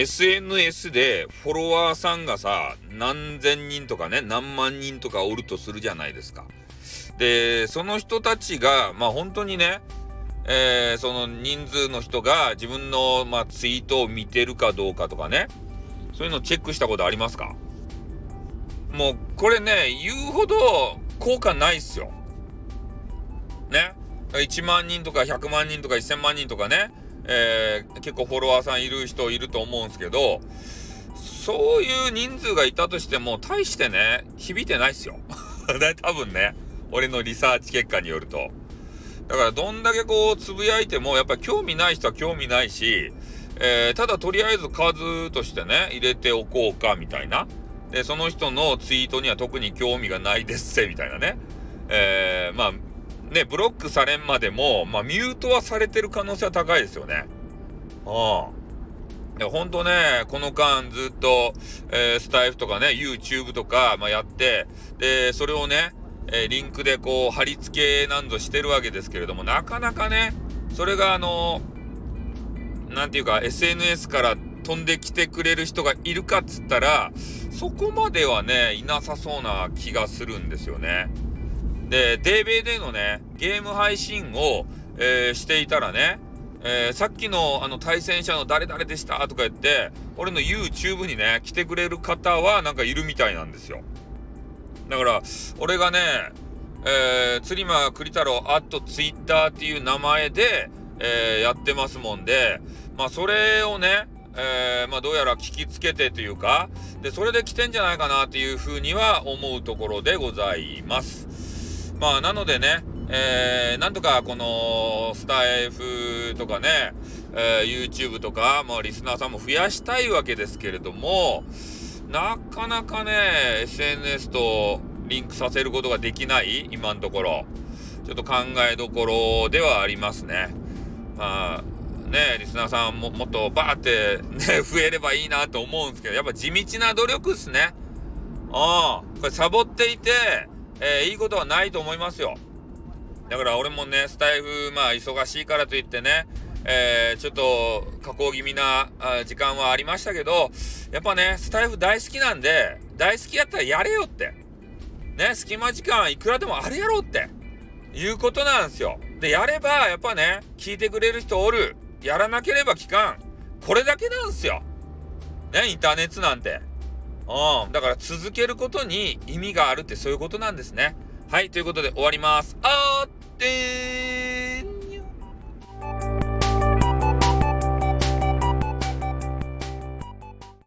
SNS でフォロワーさんがさ、何千人とかね、何万人とかおるとするじゃないですか。で、その人たちが、まあ本当にね、えー、その人数の人が自分の、まあ、ツイートを見てるかどうかとかね、そういうのチェックしたことありますか？もう、これね、言うほど効果ないっすよ。ね？1万人とか100万人とか1000万人とかね、えー、結構フォロワーさんいる人いると思うんですけど、そういう人数がいたとしても、大してね、響いてないっすよ。多分ね、俺のリサーチ結果によると。だから、どんだけこう、つぶやいても、やっぱり興味ない人は興味ないし、えー、ただとりあえず数としてね、入れておこうか、みたいな。で、その人のツイートには特に興味がないですせ、みたいなね。えー、まあ、ね、ブロックされんまでも、まあ、ミュートはされてる可能性は高いですよね。ああ。ほんとね、この間ずっと、えー、スタイフとかね、YouTube とか、まあ、やって、で、それをね、えー、リンクでこう、貼り付けなんぞしてるわけですけれども、なかなかね、それがあの、なんていうか、SNS から飛んできてくれる人がいるかっつったら、そこまではね、いなさそうな気がするんですよね。で、デーベイでのね、ゲーム配信を、えー、していたらね、えー、さっきのあの対戦者の誰々でした？とか言って、俺の YouTube にね、来てくれる方はなんかいるみたいなんですよ。だから、俺がね、えー、釣り間栗太郎アットツイッターっていう名前で、えー、やってますもんで、まあそれをね、えー、まあどうやら聞きつけてというか、で、それで来てんじゃないかなっていうふうには思うところでございます。まあ、なのでね、えー、なんとかこのスタイフとかね、えー、YouTube とか、まあ、リスナーさんも増やしたいわけですけれども、なかなかね、SNS とリンクさせることができない今のところ。ちょっと考えどころではありますね。まあ、ね、リスナーさんももっとバーってね、増えればいいなと思うんですけど、やっぱ地道な努力っすね。うん。これサボっていて、えー、いいことはないと思いますよ。だから俺もね、スタイフ、まあ忙しいからといってね、えー、ちょっと加工気味な時間はありましたけど、やっぱね、スタイフ大好きなんで、大好きやったらやれよって。ね、隙間時間いくらでもあるやろうって。いうことなんですよ。で、やれば、やっぱね、聞いてくれる人おる。やらなければ聞かん。これだけなんですよ。ね、インターネットなんて。うん。だから続けることに意味があるってそういうことなんですね。はい。ということで終わります。あーってー